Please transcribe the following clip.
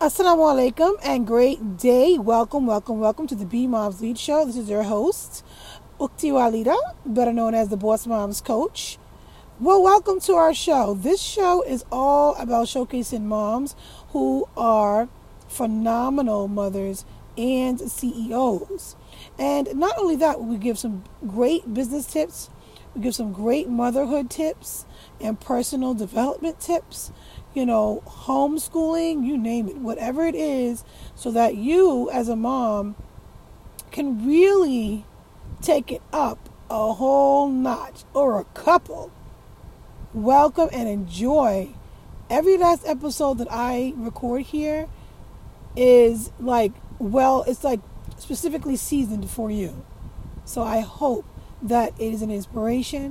Assalamu alaikum and great day. Welcome, welcome, welcome to the BMOMS Lead Show. This is your host, Ukti Walida, better known as the Boss Moms Coach. Well, welcome to our show. This show is all about showcasing moms who are phenomenal mothers and CEOs. And not only that, we give some great business tips, we give some great motherhood tips and personal development tips you know, homeschooling, you name it, whatever it is, so that you as a mom can really take it up a whole notch or a couple. Welcome and enjoy. Every last episode that I record here is like, well, it's like specifically seasoned for you. So I hope that it is an inspiration